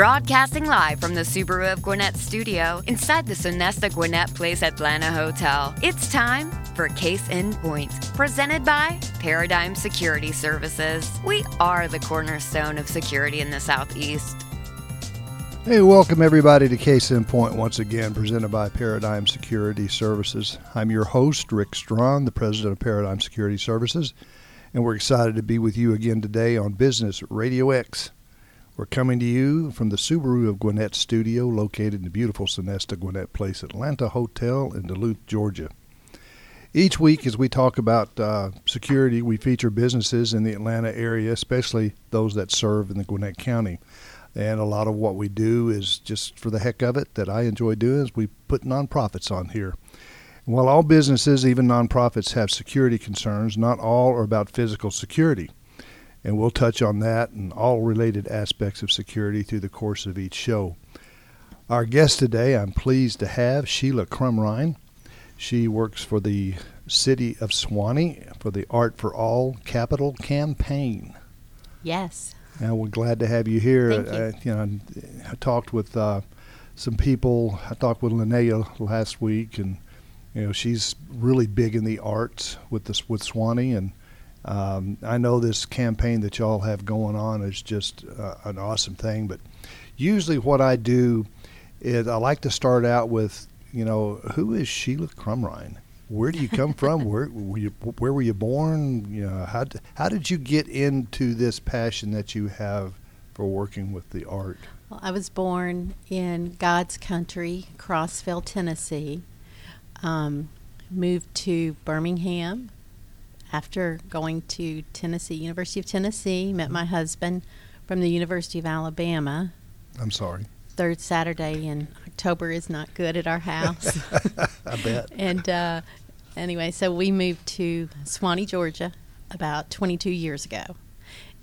Broadcasting live from the Subaru of Gwinnett studio inside the Sonesta Gwinnett Place Atlanta Hotel. It's time for Case in Point, presented by Paradigm Security Services. We are the cornerstone of security in the Southeast. Hey, welcome everybody to Case in Point once again, presented by Paradigm Security Services. I'm your host, Rick Strawn, the president of Paradigm Security Services, and we're excited to be with you again today on Business Radio X. We're coming to you from the Subaru of Gwinnett studio located in the beautiful Sonesta Gwinnett Place Atlanta Hotel in Duluth, Georgia. Each week, as we talk about uh, security, we feature businesses in the Atlanta area, especially those that serve in the Gwinnett County. And a lot of what we do is just for the heck of it that I enjoy doing is we put nonprofits on here. While all businesses, even nonprofits, have security concerns, not all are about physical security and we'll touch on that and all related aspects of security through the course of each show. Our guest today, I'm pleased to have Sheila Crumrine. She works for the City of Suwanee for the Art for All Capital campaign. Yes. And we're glad to have you here. Thank you. Uh, you know, I talked with uh, some people. I talked with Linnea last week, and you know, she's really big in the arts with this with Suwanee, and um, I know this campaign that y'all have going on is just uh, an awesome thing, but usually what I do is I like to start out with, you know, who is Sheila Crumrine? Where do you come from? Where were you? Where were you born? You know, how how did you get into this passion that you have for working with the art? Well, I was born in God's country, Crossville, Tennessee. Um, moved to Birmingham after going to Tennessee, University of Tennessee. Met my husband from the University of Alabama. I'm sorry. Third Saturday in October is not good at our house. I bet. and uh, anyway, so we moved to Suwanee, Georgia, about 22 years ago.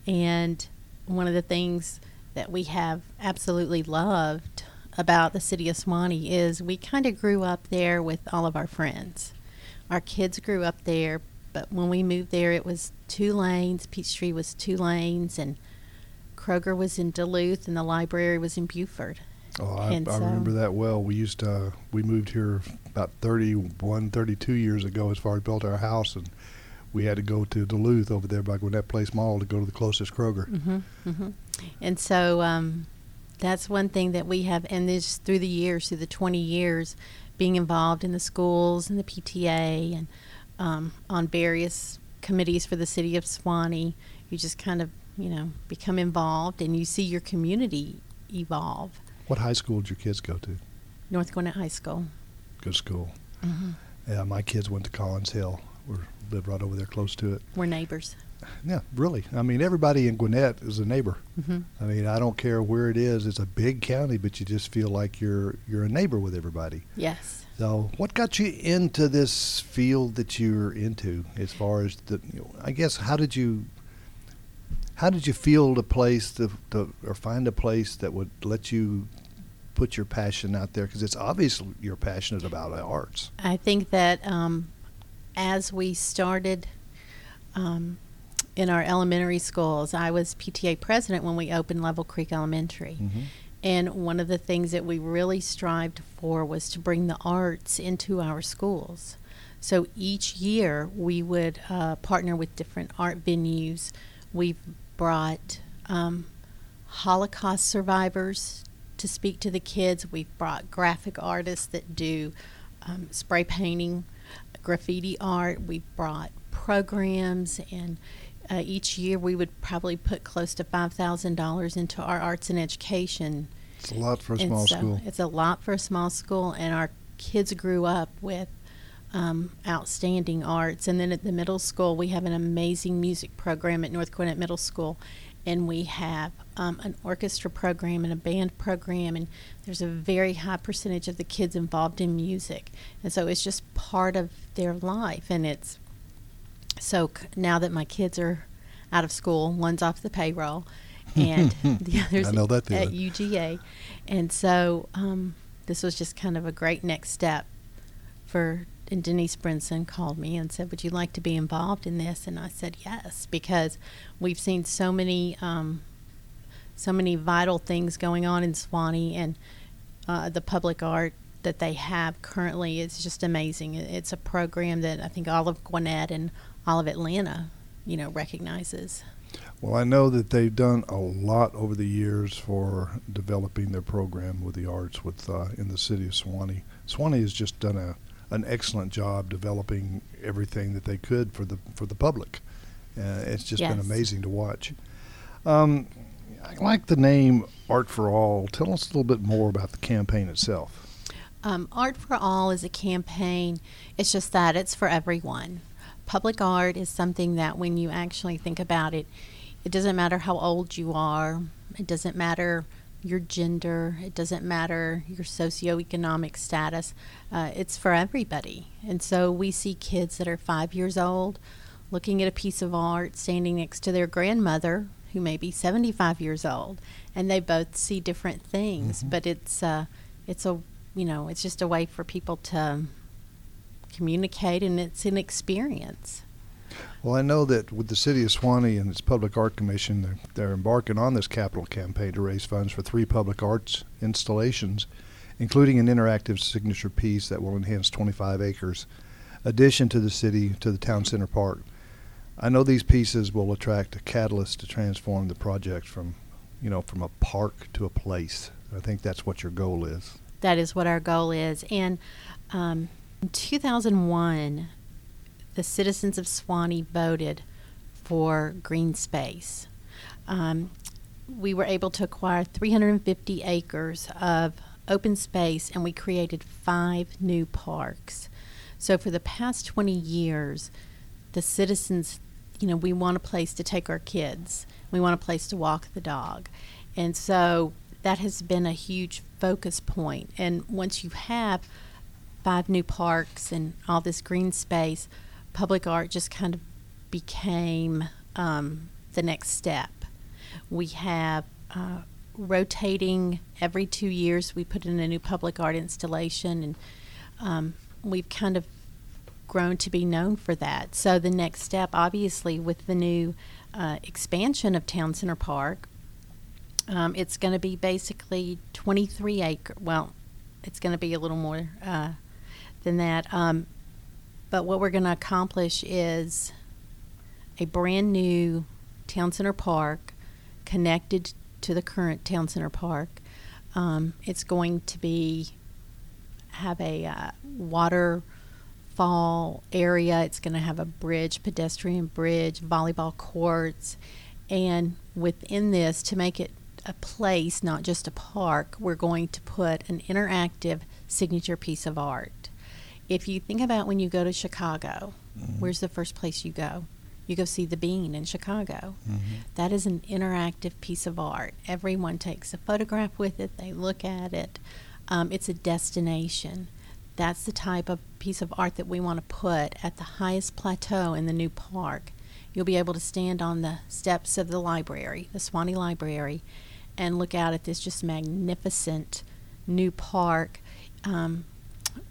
And one of the things that we have absolutely loved about the city of Suwanee is we kind of grew up there with all of our friends. Our kids grew up there, but when we moved there, it was two lanes. Peachtree was two lanes, and Kroger was in Duluth, and the library was in Buford. Oh, I, I so- remember that well. We used to, we moved here about 31, 32 years ago as far as built our house, and we had to go to Duluth over there by Gwinnett Place Mall to go to the closest Kroger. hmm hmm And so um, that's one thing that we have, and this through the years, through the 20 years, being involved in the schools and the PTA and um, on various committees for the city of Suwanee, you just kind of, you know, become involved and you see your community evolve. What high school did your kids go to? North Gwinnett High School. Good school. hmm Yeah, my kids went to Collins Hill. We lived right over there close to it. We're neighbors. Yeah, really. I mean, everybody in Gwinnett is a neighbor. hmm I mean, I don't care where it is. It's a big county, but you just feel like you're you're a neighbor with everybody. Yes. So, what got you into this field that you're into? As far as the, you know, I guess, how did you, how did you field a place to, to or find a place that would let you put your passion out there? Because it's obvious you're passionate about the arts. I think that um, as we started um, in our elementary schools, I was PTA president when we opened Level Creek Elementary. Mm-hmm. And one of the things that we really strived for was to bring the arts into our schools. So each year we would uh, partner with different art venues. We've brought um, Holocaust survivors to speak to the kids. We've brought graphic artists that do um, spray painting, graffiti art. We've brought programs, and uh, each year we would probably put close to five thousand dollars into our arts and education. It's a lot for a And small so school. It's a lot for a small school, and our kids grew up with um, outstanding arts. And then at the middle school, we have an amazing music program at North Gwinnett Middle School, and we have um, an orchestra program and a band program, and there's a very high percentage of the kids involved in music, and so it's just part of their life, and it's so c- now that my kids are out of school, one's off the payroll, and the other's I know that at feeling. UGA, and so um, this was just kind of a great next step for and Denise Brinson called me and said, "Would you like to be involved in this?" And I said, "Yes," because we've seen so many, um, so many vital things going on in Suwanee, and uh, the public art that they have currently is just amazing. It's a program that I think all of Gwinnett and all of Atlanta, you know, recognizes. Well, I know that they've done a lot over the years for developing their program with the arts with uh, in the city of Suwanee. Suwanee has just done a an excellent job developing everything that they could for the for the public. Uh, it's just been amazing to watch. Um, I like the name Art for All. Tell us a little bit more about the campaign itself. Um, art for All is a campaign. It's just that it's for everyone. Public art is something that when you actually think about it, it doesn't matter how old you are, it doesn't matter your gender, it doesn't matter your socioeconomic status. Uh, it's for everybody. And so we see kids that are five years old looking at a piece of art standing next to their grandmother who may be 75 years old and they both see different things but it's uh, it's a you know it's just a way for people to communicate and it's an experience Well, I know that with the city of Suwanee and its Public Art Commission, they're, they're embarking on this capital campaign to raise funds for three public arts installations, including an interactive signature piece that will enhance 25 acres, addition to the city to the town center park. I know these pieces will attract a catalyst to transform the project from, you know, from a park to a place. I think that's what your goal is. that is what our goal is and um, in 2001 the citizens of suwanee voted for green space. Um, we were able to acquire 350 acres of open space and we created five new parks. So for the past 20 years the citizens you know we want a place to take our kids. We want a place to walk the dog. And so that has been a huge focus point. point. And once you have five new parks and all this green space public art just kind of became um, the next step. We have uh, rotating every two years we put in a new public art installation and um, we've kind of grown to be known for that. So the next step obviously with the new uh, expansion of town center park um, it's going to be basically 23 acre well it's going to be a little more uh, than that um, but what we're going to accomplish is a brand new town center park connected to the current town center park. Um, it's going to be have a uh, waterfall area. It's going to have a bridge, pedestrian bridge, volleyball courts, and within this, to make it a place, not just a park, we're going to put an interactive signature piece of art. If you think about when you go to Chicago, where's the first place you go? You go see the Bean in Chicago. That is an interactive piece of art. Everyone takes a photograph with it, they look at it. Um, it's a destination. That's the type of piece of art that we want to put at the highest plateau in the new park. You'll be able to stand on the steps of the library, the Suwanee Library, and look out at this just magnificent new park. Um,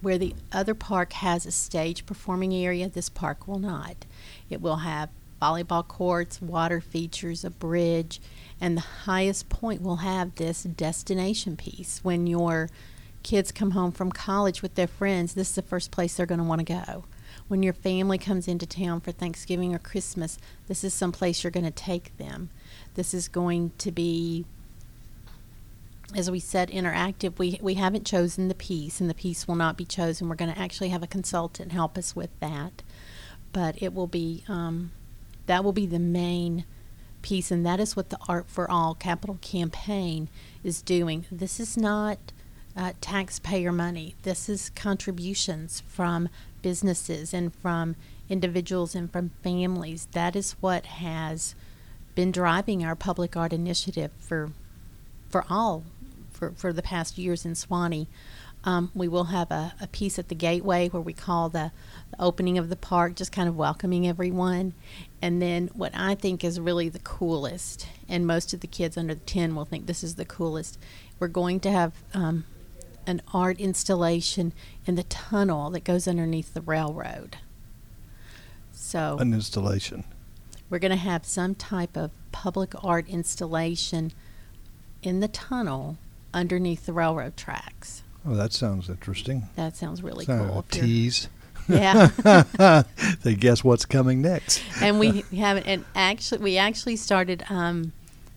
where the other park has a stage performing area, this park will not. It will have volleyball courts, water features, a bridge, and the highest point will have this destination piece. When your kids come home from college with their friends, this is the first place they're going to want to go. When your family comes into town for Thanksgiving or Christmas, this is some place you're going to take them. This is going to be as we said, interactive. We we haven't chosen the piece, and the piece will not be chosen. We're going to actually have a consultant help us with that, but it will be um, that will be the main piece, and that is what the Art for All capital campaign is doing. This is not uh, taxpayer money. This is contributions from businesses and from individuals and from families. That is what has been driving our public art initiative for for all for, for the past years in Suwanee. Um, we will have a, a piece at the gateway where we call the, the opening of the park, just kind of welcoming everyone. And then what I think is really the coolest, and most of the kids under 10 will think this is the coolest, we're going to have um, an art installation in the tunnel that goes underneath the railroad. So An installation. we're going to have some type of public art installation in the tunnel underneath the railroad tracks. Oh, that sounds interesting. That sounds really Sound cool. a tease. Yeah. they guess what's coming next. and we haven't and actually we actually started um,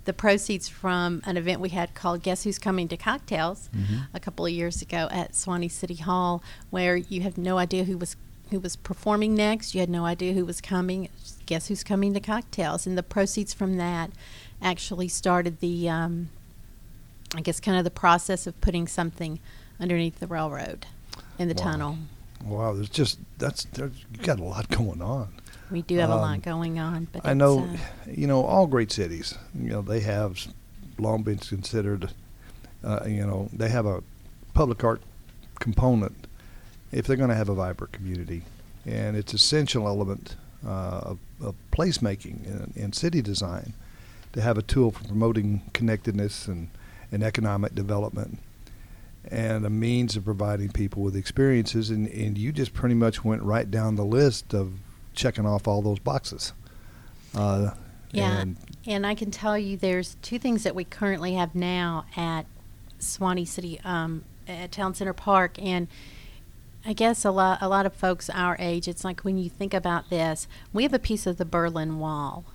the proceeds from an event we had called Guess Who's Coming to Cocktails a couple of years ago at Suwanee City Hall, where you have no idea who was who was performing next. You had no idea who was coming. Guess who's coming to cocktails? And the proceeds from that actually started the, um, I guess, kind of the process of putting something underneath the railroad in the Wow. tunnel. Wow, there's just that's there's, you got a lot going on. We do have a Um, lot going on, but I know, uh, you know, all great cities, you know, they have long been considered, uh, you know, they have a public art component if they're going to have a vibrant community, and it's essential element uh, of, of placemaking and, and city design to have a tool for promoting connectedness and, and economic development and a means of providing people with experiences. And, and you just pretty much went right down the list of checking off all those boxes. Uh, Yeah, and and I can tell you there's two things that we currently have now at Suwanee City, um, at Town Center Park, and I guess a lot, a lot of folks our age, it's like when you think about this, we have a piece of the Berlin Wall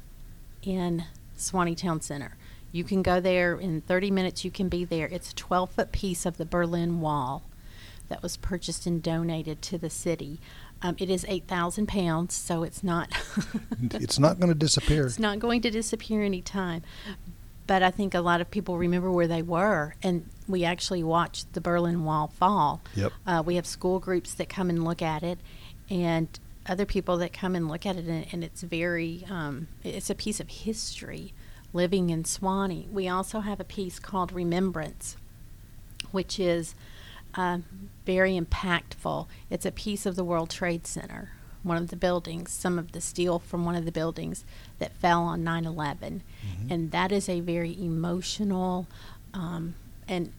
in Suwanee Town Center. You can go there in 30 minutes. You can be there. It's a 12 foot piece of the Berlin Wall that was purchased and donated to the city. Um, it is 8,000 pounds, so it's not. it's not going to disappear It's not going to disappear anytime. But I think a lot of people remember where they were, and we actually watched the Berlin Wall fall. Yep. Uh, we have school groups that come and look at it, and other people that come and look at it, and, and it's very, um, it's a piece of history living in Suwanee. We also have a piece called Remembrance, which is um, very impactful. It's a piece of the World Trade Center, one of the buildings, some of the steel from one of the buildings that fell on 9 11. And that is a very emotional, um, and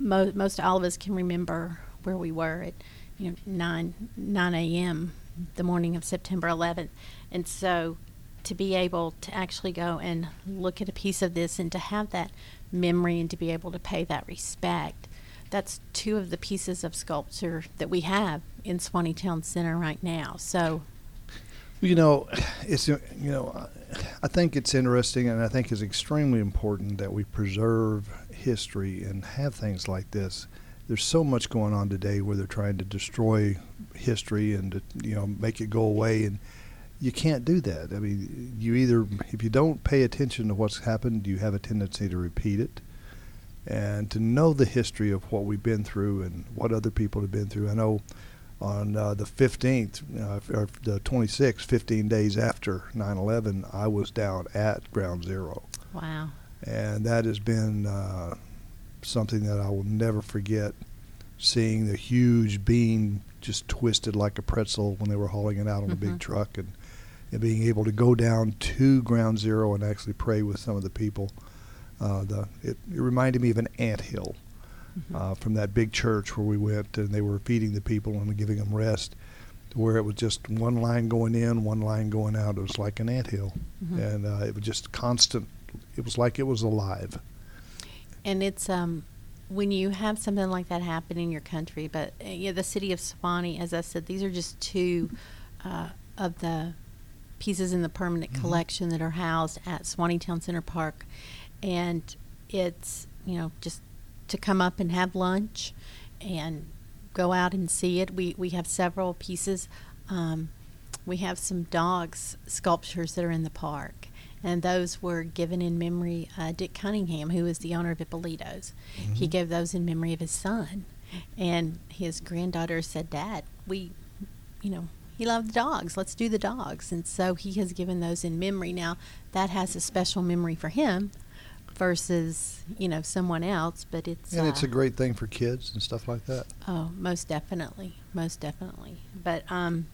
mo- most all of us can remember where we were at you know 9 9 a.m. the morning of September 11th, and so to be able to actually go and look at a piece of this and to have that memory and to be able to pay that respect. That's two of the pieces of sculpture that we have in Suwanee Town Center right now. So You know, it's you know, I think it's interesting, and I think it's extremely important that we preserve history and have things like this. There's so much going on today where they're trying to destroy history and to, you know make it go away, and you can't do that. I mean, you either if you don't pay attention to what's happened, you have a tendency to repeat it, and to know the history of what we've been through and what other people have been through. I know on uh, the 15th uh, or the 26th, 15 days after 9/11, I was down at Ground Zero, wow. and that has been uh, something that I will never forget. Seeing the huge beam just twisted like a pretzel when they were hauling it out on a Mhm. big truck, and, and being able to go down to Ground Zero and actually pray with some of the people. Uh, the it, it reminded me of an ant hill uh, from that big church where we went and they were feeding the people and giving them rest, to where it was just one line going in, one line going out. It was like an anthill, Mhm. and uh, it was just constant. It was like it was alive. And it's um, when you have something like that happen in your country, but uh, yeah, the city of Suwanee, as I said, these are just two uh, of the pieces in the permanent Mhm. collection that are housed at Suwanee Town Center Park, and it's you know just to come up and have lunch and go out and see it. We we have several pieces. Um, we have some dogs sculptures that are in the park, and those were given in memory. Uh, Dick Cunningham, who is the owner of Ippolito's, he Mhm. gave those in memory of his son, and his granddaughter said, "Dad, we, you know." He loved dogs. Let's do the dogs. And so he has given those in memory. Now, that has a special memory for him versus, you know, someone else, but it's. And it's uh, a great thing for kids and stuff like that. Oh, most definitely, most definitely. But um,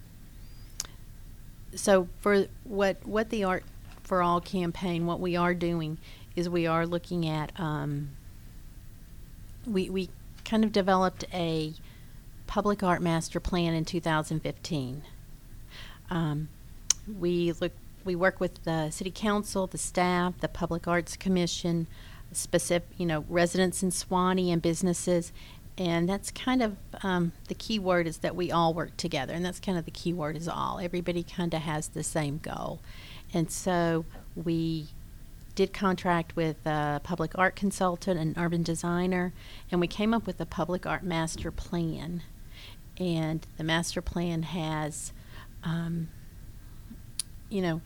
so for what what the art for all campaign, what we are doing is we are looking at um, we we kind of developed a public art master plan in 2015. Um, we look we work with the city council, the staff, the public arts commission, specific you know residents in Suwanee and businesses, and that's kind of um, the key word is that we all work together, and that's kind of the key word is all. Everybody kind of has the same goal, and so we did contract with a public art consultant and urban designer, and we came up with a public art master plan. And the master plan has, um, you know,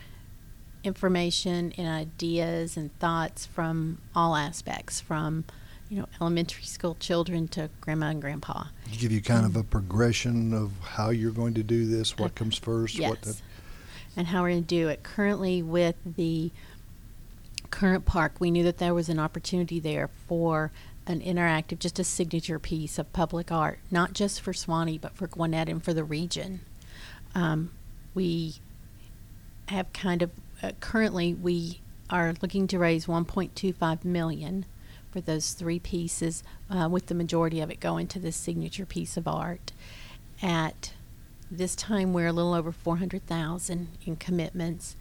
information and ideas and thoughts from all aspects, from you know elementary school children to grandma and grandpa. Give you kind of Um, a progression of how you're going to do this, what Uh, comes first, yes. what. The, and how we're going to do it. Currently, with the current park, we knew that there was an opportunity there for an interactive, just a signature piece of public art, not just for Suwanee, but for Gwinnett and for the region. Um, we have kind of uh, currently we are looking to raise 1.25 million for those three pieces, uh, with the majority of it going to this signature piece of art. At this time, we're a little over 400,000 in commitments,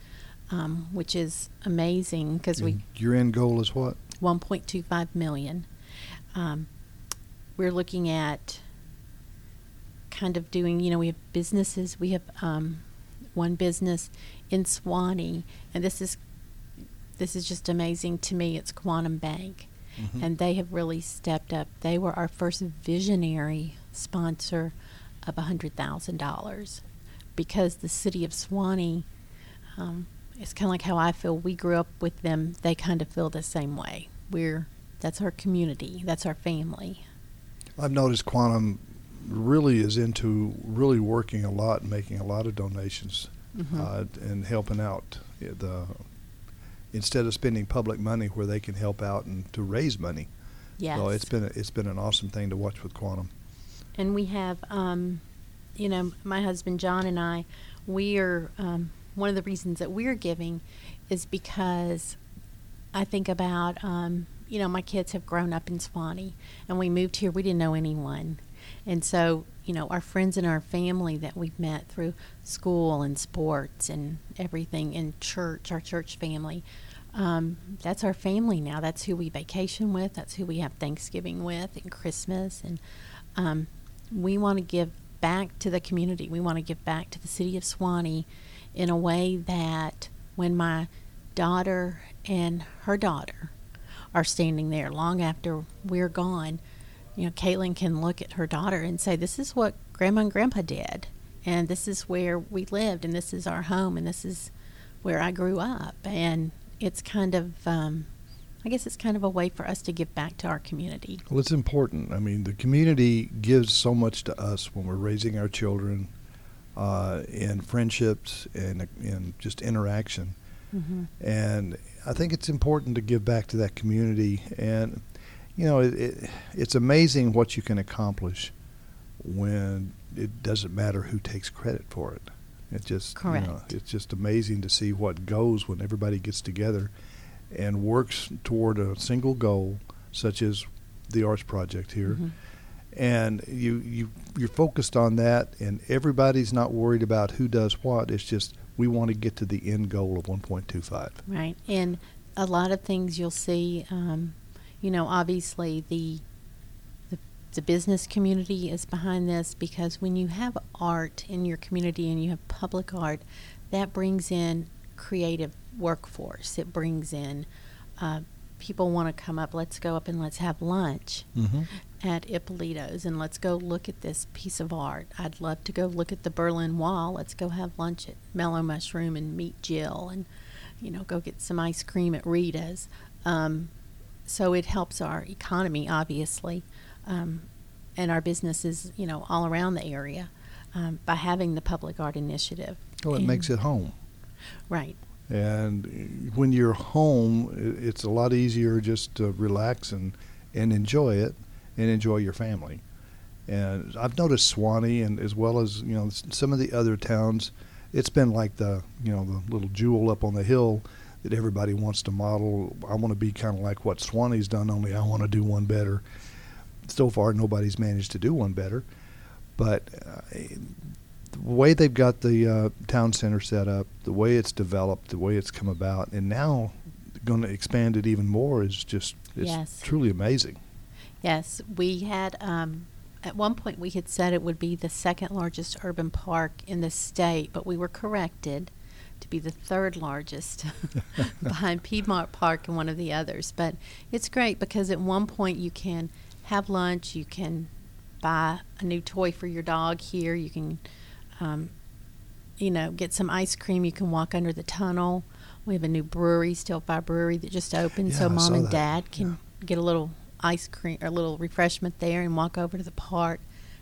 um, which is amazing because we your end goal is what? 1.25 million. Um, we're looking at kind of doing, you know, we have businesses. We have um, one business in Suwanee, and this is this is just amazing to me. It's Quantum Bank, Mhm. and they have really stepped up. They were our first visionary sponsor of hundred thousand dollars because the city of Suwanee. Um, it's kind of like how I feel. We grew up with them. They kind of feel the same way. We're that's our community. That's our family. I've noticed Quantum really is into really working a lot and making a lot of donations Mhm. uh, and helping out uh, the instead of spending public money where they can help out and to raise money. Yes. So it's been a, it's been an awesome thing to watch with Quantum. and we have, um, you know, my husband John and I, we are um, one of the reasons that we're giving is because I think about, um, you know, my kids have grown up in Suwanee, and we moved here. We didn't know anyone, and so you know, our friends and our family that we've met through school and sports and everything in church, our church family. Um, that's our family now. That's who we vacation with. That's who we have Thanksgiving with and Christmas. And um, we want to give back to the community. We want to give back to the city of Suwanee in a way that when my daughter and her daughter are standing there long after we're gone, you know, Caitlin can look at her daughter and say, This is what grandma and grandpa did. And this is where we lived, and this is our home, and this is where I grew up. And it's kind of, um, I guess it's kind of a way for us to give back to our community. Well, it's important. I mean, the community gives so much to us when we're raising our children, uh, in friendships and in just interaction. Mm-hmm. And I think it's important to give back to that community. And you know, it, it, it's amazing what you can accomplish when it doesn't matter who takes credit for it. It just You know, Correct. it's just amazing to see what goes when everybody gets together and works toward a single goal, such as the arts project here. Mhm. And you you you're focused on that, and everybody's not worried about who does what. It's just we want to get to the end goal of 1.25. Right. And a lot of things you'll see, um, you know, obviously the, the the business community is behind this because when you have art in your community and you have public art, that brings in creative workforce. It brings in uh, people want to come up. Let's go up and let's have lunch Mm-hmm. at Ippolito's and let's go look at this piece of art. I'd love to go look at the Berlin Wall. Let's go have lunch at Mellow Mushroom and meet Jill and, you know, go get some ice cream at Rita's. Um, so it helps our economy, obviously, um, and our businesses, you know, all around the area. um, by having the public art initiative. Oh, it And- makes it home. right. And when you're home, it's a lot easier just to relax and, and enjoy it and enjoy your family. And I've noticed Suwanee and as well as, you know, some of the other towns, it's been like the, you know, the little jewel up on the hill that everybody wants to model. I want to be kind of like what Suwanee's done, only I want to do one better. So far, nobody's managed to do one better. But uh, the way they've got the uh, town center set up, the way it's developed, the way it's come about, and now going to expand it even more is just it's Yes. truly amazing. Yes, we had um, at one point we had said it would be the second largest urban park in the state, but we were corrected to be the third largest behind Piedmont Park and one of the others. But it's great because at one point you can have lunch, you can buy a new toy for your dog here, you can, um, you know, get some ice cream. You can walk under the tunnel. We have a new brewery, Still Fire Brewery, that just opened, Yeah, so I mom and that. dad can get a little ice cream or a little refreshment there and walk over to the park,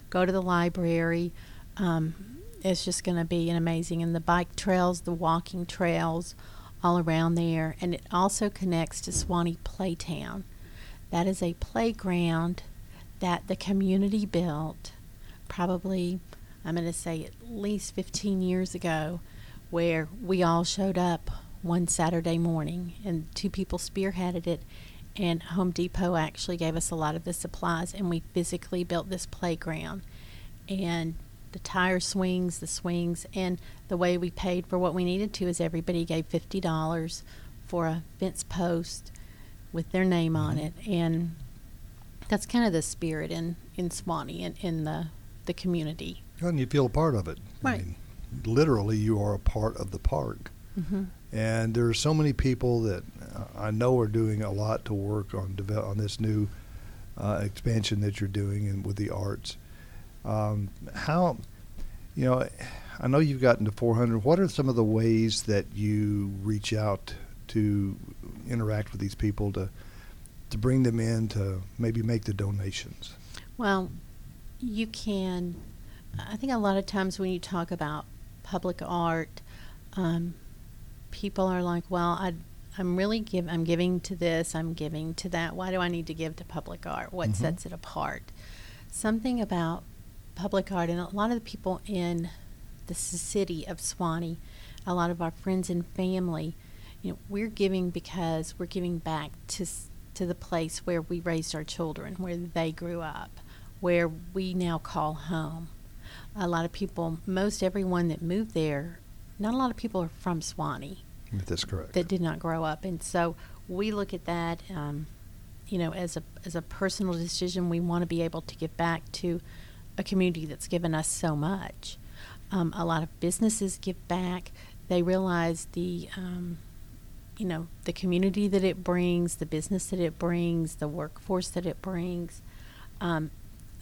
go to the library. Um, it's just going to be an amazing. And the bike trails, the walking trails, all around there, and it also connects to Suwanee Playtown. That is a playground that the community built, probably I'm going to say at least 15 years ago, where we all showed up one Saturday morning and two people spearheaded it. And Home Depot actually gave us a lot of the supplies, and we physically built this playground. And the tire swings, the swings, and the way we paid for what we needed to is everybody gave $50 for a fence post with their name on it. And that's kind of the spirit in, in Suwanee and in the, the community. And you feel a part of it. Right. I mean, literally, you are a part of the park. hmm And there are so many people that uh, I know are doing a lot to work on develop, on this new uh, expansion that you're doing and with the arts. Um, how, you know, I know you've gotten to 400. What are some of the ways that you reach out to interact with these people to to bring them in to maybe make the donations? Well, you can. I think a lot of times when you talk about public art, um, people are like, "Well, I, I'm really give. I'm giving to this. I'm giving to that. Why do I need to give to public art? What Mhm. sets it apart?" Something about public art, and a lot of the people in the city of Suwanee, a lot of our friends and family, you know, we're giving because we're giving back to to the place where we raised our children, where they grew up, where we now call home. A lot of people, most everyone that moved there, not a lot of people are from Suwanee that's correct. that did not grow up, and so we look at that, um, you know, as a as a personal decision. We want to be able to give back to a community that's given us so much. Um, a lot of businesses give back. They realize the, um, you know, the community that it brings, the business that it brings, the workforce that it brings. Um,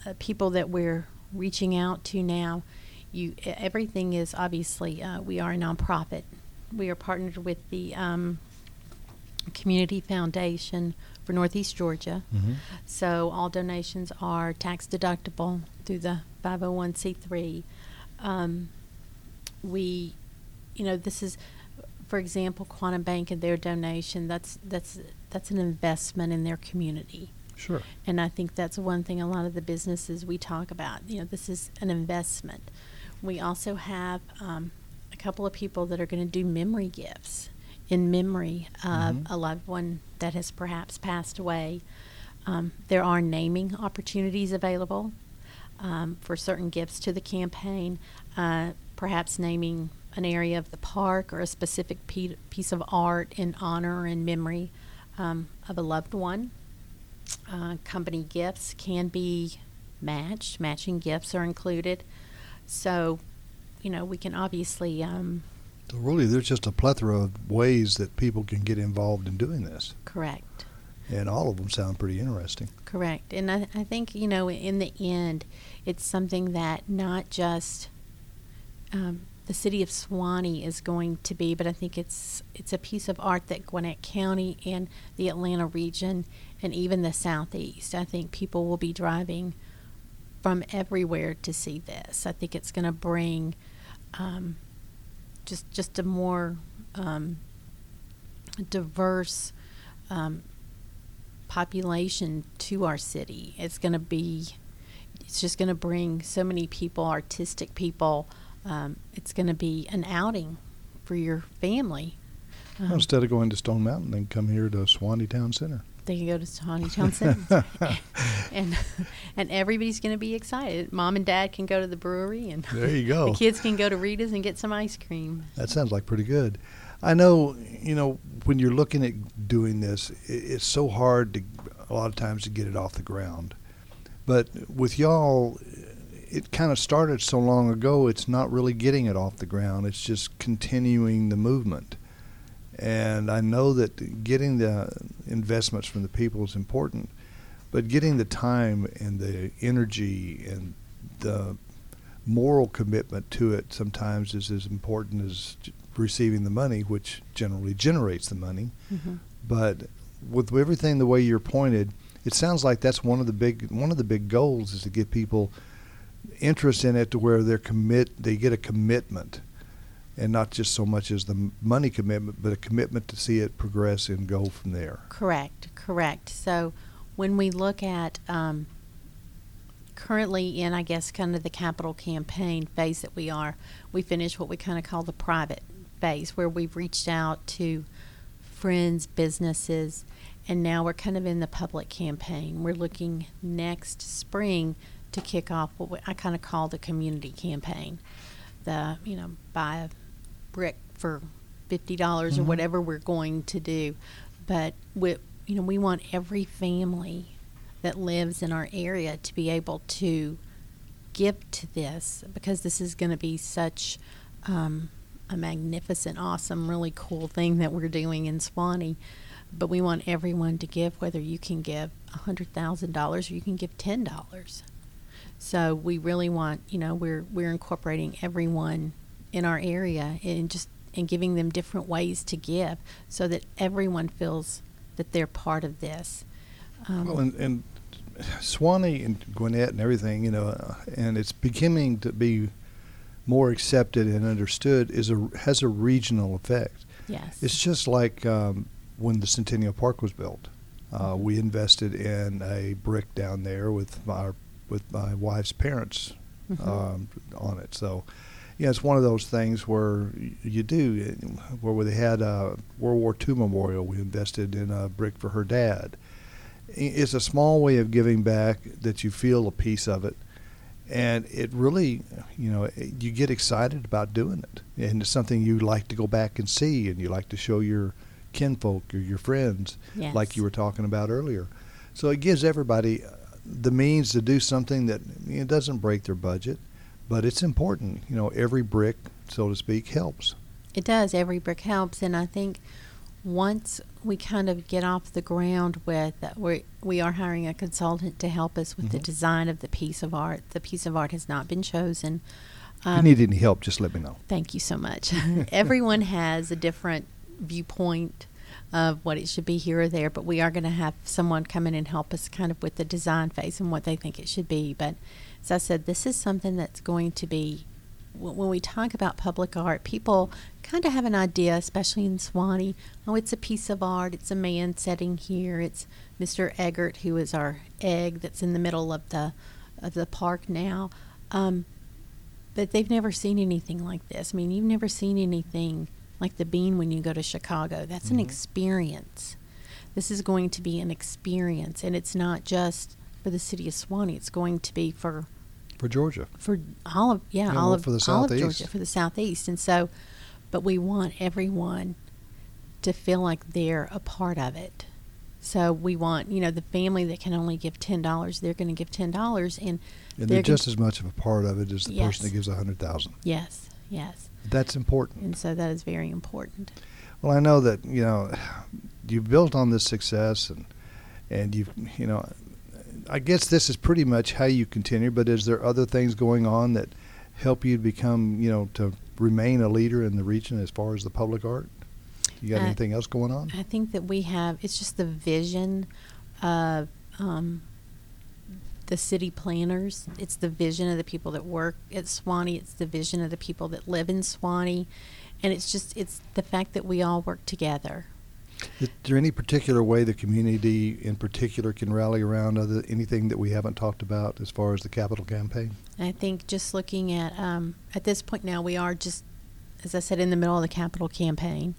uh, people that we're reaching out to now, you everything is obviously uh, we are a nonprofit. We are partnered with the um, Community Foundation for Northeast Georgia. Mhm. So all donations are tax deductible through the 501c3. Um, we, you know, this is, for example, Quantum Bank and their donation. That's that's that's an investment in their community. Sure. And I think that's one thing a lot of the businesses we talk about. You know, this is an investment. We also have um, a couple of people that are going to do memory gifts in memory of Mhm. a loved one that has perhaps passed away. Um, there are naming opportunities available um, for certain gifts to the campaign, uh, perhaps naming an area of the park or a specific pe- piece of art in honor and memory um, of a loved one. Uh, company gifts can be matched, matching gifts are included. So, you know, we can obviously, um, So really, there's just a plethora of ways that people can get involved in doing this, correct. And all of them sound pretty interesting. Correct. And I, I think, you know, in the end, it's something that not just um, the city of Suwanee is going to be, but I think it's it's a piece of art that Gwinnett County and the Atlanta region and even the southeast. I think people will be driving from everywhere to see this. I think it's going to bring um, just just a more um, diverse um, population to our city. It's going to be it's just going to bring so many people, artistic people. Um, it's going to be an outing for your family. Well, instead of going to Stone Mountain, they can come here to Suwanee Town Center. They can go to Suwanee Town Center, and and everybody's going to be excited. Mom and Dad can go to the brewery, and There you go. the kids can go to Rita's and get some ice cream. That sounds like pretty good. I know, you know, when you're looking at doing this, it's so hard to a lot of times to get it off the ground. But with y'all, it kind of started so long ago. It's not really getting it off the ground. It's just continuing the movement. And I know that getting the investments from the people is important, but getting the time and the energy and the moral commitment to it sometimes is as important as receiving the money, which generally generates the money. Mhm. But with everything the way you're pointed, it sounds like that's one of the big one of the big goals is to get people interest in it to where they're commit they get a commitment and not just so much as the money commitment but a commitment to see it progress and go from there Correct, correct. So when we look at um, currently in, I guess, kind of the capital campaign phase that we are, we finish what we kind of call the private phase, where we've reached out to friends, businesses, and now we're kind of in the public campaign. We're looking next spring to kick off what I kind of call the community campaign. The, you know, buy a brick for fifty dollars or Mhm. whatever we're going to do. But we, you know, we want every family that lives in our area to be able to give to this because this is going to be such um, a magnificent, awesome, really cool thing that we're doing in Suwanee. But we want everyone to give, whether you can give a hundred thousand dollars or you can give ten dollars. So we really want, you know, we're we're incorporating everyone in our area and just and giving them different ways to give, so that everyone feels that they're part of this. Um, well and, and suwanee and gwinnett and everything you know uh, and it's beginning to be more accepted and understood is a has a regional effect yes. It's just like um, when the Centennial Park was built. Uh, we invested in a brick down there with my with my wife's parents Mhm. um, on it. So, yeah, it's one of those things where you do. Where they had a World War II memorial, we invested in a brick for her dad. It's a small way of giving back that you feel a piece of it, and it really, you know, you get excited about doing it, and it's something you like to go back and see, and you like to show your kinfolk or your friends, Yes. like you were talking about earlier. So it gives everybody uh, the means to do something that you know, doesn't break their budget, but it's important. You know, every brick, so to speak, helps. It does. Every brick helps, and I think once we kind of get off the ground with we we are hiring a consultant to help us with the Mhm. design of the piece of art. The piece of art has not been chosen. if Um, you need any help, just let me know. Thank you so much. Everyone has a different viewpoint of what it should be here or there, but we are going to have someone come in and help us kind of with the design phase and what they think it should be. But as I said, this is something that's going to be, when we talk about public art, people kind of have an idea, especially in Suwanee, oh, it's a piece of art, it's a man sitting here, it's Mr. Eggert, who is our egg that's in the middle of the, of the park now. Um, but they've never seen anything like this. I mean, you've never seen anything like the bean when you go to Chicago. That's an Mhm. experience. This is going to be an experience, and it's not just for the city of Suwanee. It's going to be for For Georgia. for all of yeah, all of for the all of Southeast. Georgia for the southeast. And so, but we want everyone to feel like they're a part of it. So we want you know the family that can only give ten dollars, they're going to give ten dollars, and And they're they're just as much of a part of it as the Yes. person that gives a hundred thousand. yes, yes, That's important. and so that is very important. Well, I know that you know you've built on this success, and and you've you know, I guess this is pretty much how you continue. But is there other things going on that help you to become you know to remain a leader in the region as far as the public art? You got Uh, anything else going on? I think that we have, it's just the vision of um, the city planners. It's the vision of the people that work at Suwanee. It's the vision of the people that live in Suwanee, and it's just it's the fact that we all work together. Is there any particular way the community, in particular, can rally around other anything that we haven't talked about as far as the capital campaign? I think just looking at um, at this point now, we are just, as I said, in the middle of the capital campaign.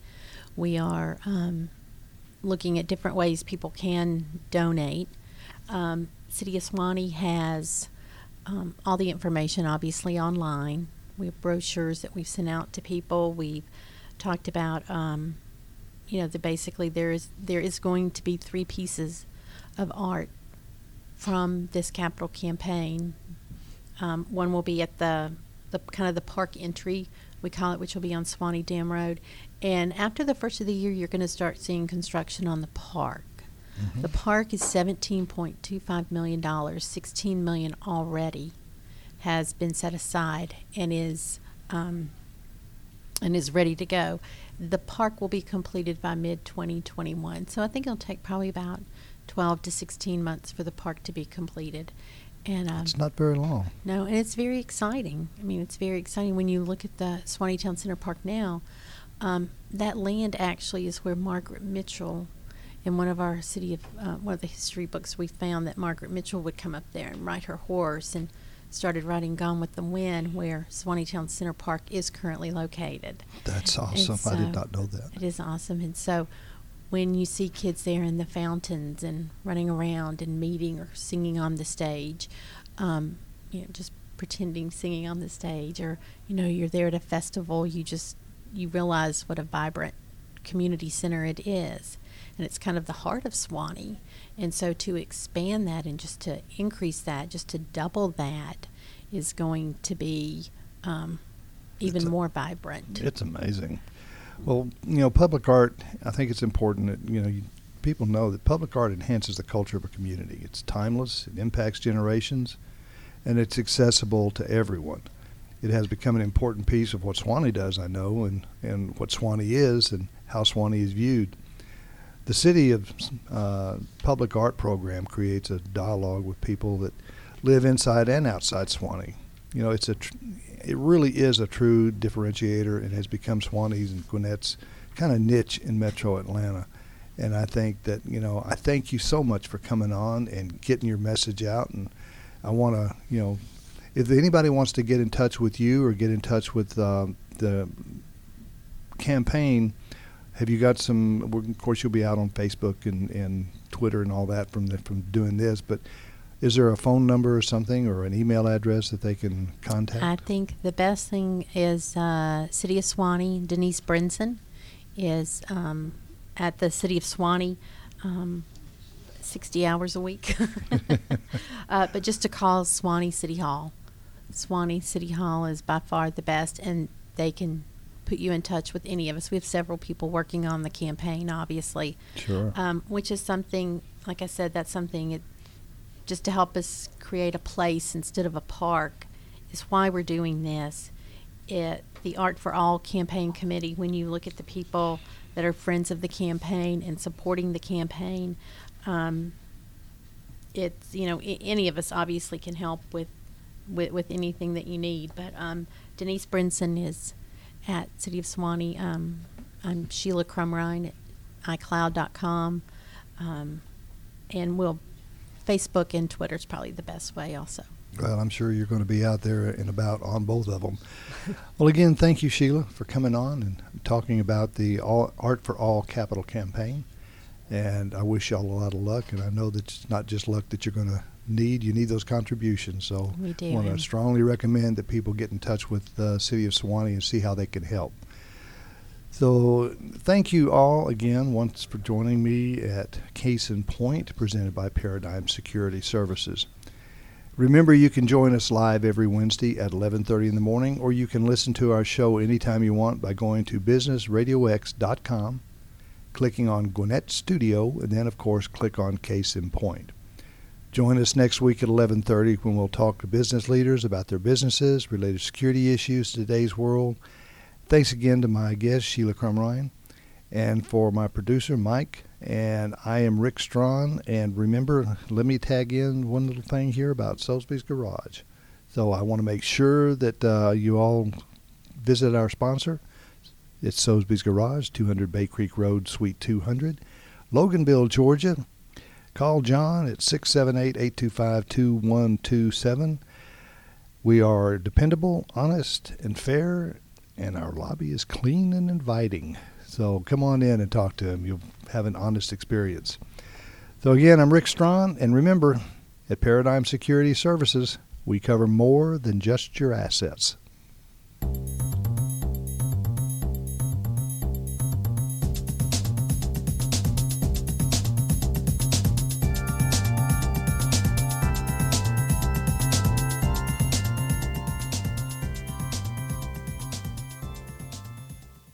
We are um, looking at different ways people can donate. Um, City of Suwanee has um, all the information, obviously, online. We have brochures that we've sent out to people. We've talked about, um, you know, the basically there is there is going to be three pieces of art from this capital campaign. Um, one will be at the the kind of the park entry we call it, which will be on Suwanee Dam Road. And after the first of the year, you're going to start seeing construction on the park. Mm-hmm. The park is $17.25 million. 16 million already has been set aside and is um, and is ready to go. The park will be completed by mid 2021. So I think it'll take probably about 12 to 16 months for the park to be completed. And um, It's not very long. no, and it's very exciting. I mean, it's very exciting when you look at the Suwanee Town Center Park now. Um, that land actually is where Margaret Mitchell, in one of our city of uh, one of the history books, we found that Margaret Mitchell would come up there and ride her horse and started writing Gone with the Wind, where Suwanee Town Center Park is currently located. That's awesome. I did not know that. It is awesome. And so when you see kids there in the fountains and running around and meeting or singing on the stage, um, you know, just pretending singing on the stage, or, you know, you're there at a festival, you just, you realize what a vibrant community center it is. And it's kind of the heart of Suwanee. And so to expand that and just to increase that, just to double that, is going to be um, even a- more vibrant. It's amazing. Well, you know, public art. I think it's important that you know you, people know that public art enhances the culture of a community. It's timeless. It impacts generations, and it's accessible to everyone. It has become an important piece of what Suwanee does. I know, and and what Suwanee is, and how Suwanee is viewed. The city of uh, public art program creates a dialogue with people that live inside and outside Suwanee. You know, it's a tr- it really is a true differentiator and has become Suwanee's and Gwinnett's kind of niche in Metro Atlanta. And I think that you know I thank you so much for coming on and getting your message out. And I want to you know if anybody wants to get in touch with you or get in touch with um, the campaign, have you got some? Of course, you'll be out on Facebook and, and Twitter and all that from the, from doing this. But is there a phone number or something or an email address that they can contact? I think the best thing is uh, City of Suwanee. Denise Brinson is um, at the City of Suwanee, um, 60 hours a week. uh, but just to call Suwanee City Hall. Suwanee City Hall is by far the best, and they can put you in touch with any of us. We have several people working on the campaign, obviously, Sure. um, which is something, like I said, that's something it, just to help us create a place instead of a park is why we're doing this. It, the Art for All campaign committee, when you look at the people that are friends of the campaign and supporting the campaign, um, it's, you know, I- any of us obviously can help with, with, with anything that you need. But um, Denise Brinson is at City of Suwanee. Um, I'm Sheila Crumrine at iCloud.com. Um, and we'll, Facebook and Twitter is probably the best way also. Well, I'm sure you're going to be out there and about on both of them. well, again, thank you, Sheila, for coming on and talking about the all, Art for All capital campaign. And I wish y'all a lot of luck. And I know that it's not just luck that you're going to need. You need those contributions. So We do, I want to strongly recommend that people get in touch with the City of Suwanee and see how they can help. So thank you all again once for joining me at Case in Point, presented by Paradigm Security Services. Remember, you can join us live every Wednesday at 11:30 in the morning, or you can listen to our show anytime you want by going to businessradiox.com, clicking on Gwinnett Studio, and then, of course, click on Case in Point. Join us next week at 11:30 when we'll talk to business leaders about their businesses, related security issues in today's world. Thanks again to my guest Sheila Crumrine, and for my producer Mike And I am Rick Strawn. And remember, let me tag in one little thing here about Soulsby's Garage. So I want to make sure that uh, you all visit our sponsor. It's Soulsby's Garage, 200 Bay Creek Road, Suite 200, Loganville, Georgia. Call John at 678 825 2127. We are dependable, honest, and fair, and our lobby is clean and inviting. So come on in and talk to him. You'll have an honest experience. So again, I'm Rick Strawn, and remember, at Paradigm Security Services, we cover more than just your assets.